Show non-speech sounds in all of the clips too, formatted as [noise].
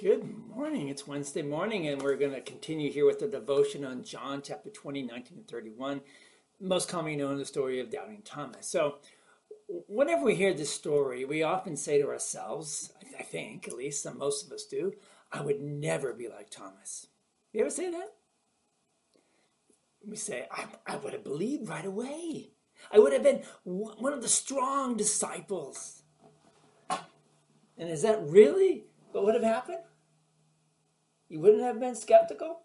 Good morning. It's Wednesday morning, and we're going to continue here with the devotion on John chapter 20, 19, and 31, most commonly known the story of Doubting Thomas. So, whenever we hear this story, we often say to ourselves, I think, at least some, most of us do, I would never be like Thomas. You ever say that? We say, I, I would have believed right away. I would have been one of the strong disciples. And is that really what would have happened? You wouldn't have been skeptical?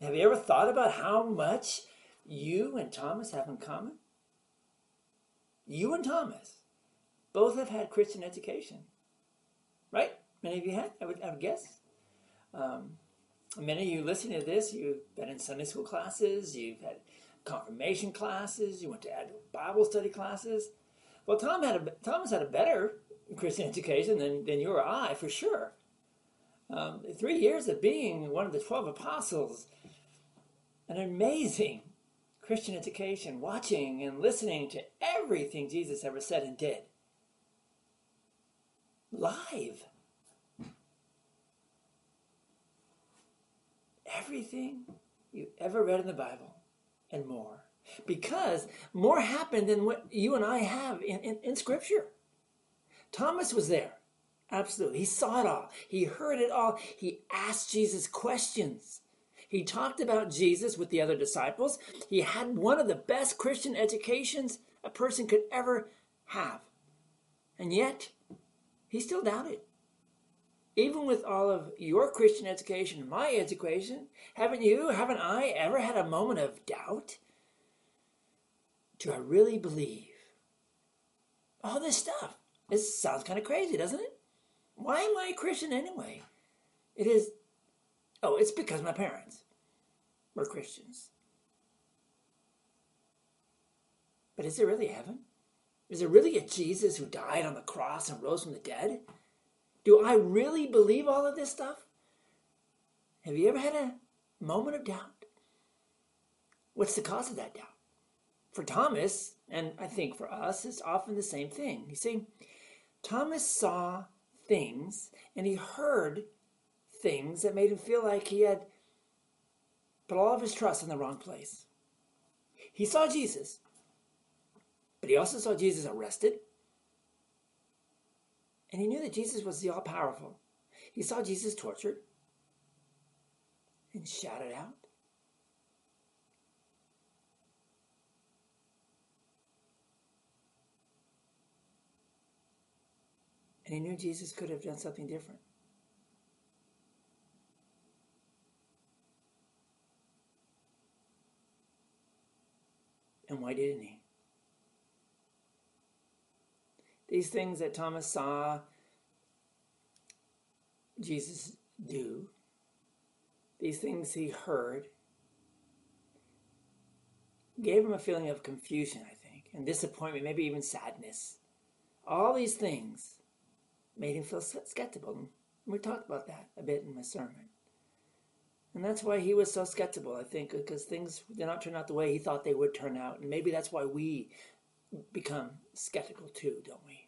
Have you ever thought about how much you and Thomas have in common? You and Thomas both have had Christian education, right? Many of you have, I would, I would guess. Um, many of you listening to this, you've been in Sunday school classes, you've had confirmation classes, you went to Bible study classes. Well, Tom had a, Thomas had a better Christian [laughs] education than, than you or I, for sure. Um, three years of being one of the 12 apostles, an amazing Christian education, watching and listening to everything Jesus ever said and did. Live. Everything you ever read in the Bible and more. Because more happened than what you and I have in, in, in Scripture. Thomas was there. Absolutely. He saw it all. He heard it all. He asked Jesus questions. He talked about Jesus with the other disciples. He had one of the best Christian educations a person could ever have. And yet, he still doubted. Even with all of your Christian education and my education, haven't you, haven't I ever had a moment of doubt? Do I really believe all this stuff? This sounds kind of crazy, doesn't it? Why am I a Christian anyway? It is, oh, it's because my parents were Christians. But is there really heaven? Is there really a Jesus who died on the cross and rose from the dead? Do I really believe all of this stuff? Have you ever had a moment of doubt? What's the cause of that doubt? For Thomas, and I think for us, it's often the same thing. You see, Thomas saw things and he heard things that made him feel like he had put all of his trust in the wrong place. He saw Jesus, but he also saw Jesus arrested. And he knew that Jesus was the all powerful. He saw Jesus tortured and shouted out. And he knew Jesus could have done something different. And why didn't he? These things that Thomas saw Jesus do, these things he heard, gave him a feeling of confusion, I think, and disappointment, maybe even sadness. All these things made him feel skeptical. And we talked about that a bit in my sermon. And that's why he was so skeptical, I think, because things did not turn out the way he thought they would turn out. And maybe that's why we become skeptical too, don't we?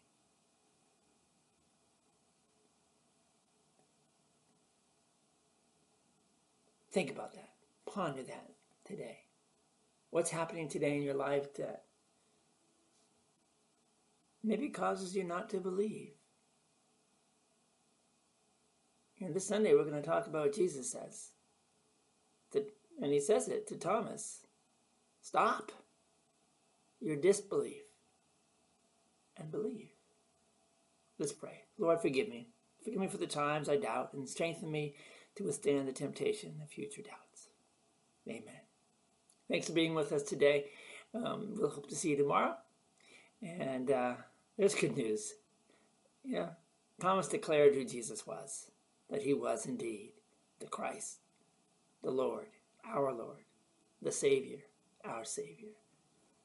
Think about that. Ponder that today. What's happening today in your life that maybe causes you not to believe? And this Sunday we're going to talk about what Jesus says. To, and he says it to Thomas. Stop your disbelief and believe. Let's pray. Lord, forgive me. Forgive me for the times I doubt and strengthen me to withstand the temptation of future doubts. Amen. Thanks for being with us today. Um, we'll hope to see you tomorrow. And uh, there's good news. Yeah, Thomas declared who Jesus was that he was indeed the Christ, the Lord, our Lord, the Savior, our Savior.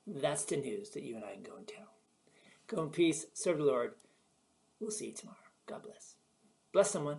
That's the news that you and I can go and tell. Go in peace, serve the Lord. We'll see you tomorrow. God bless. Bless someone.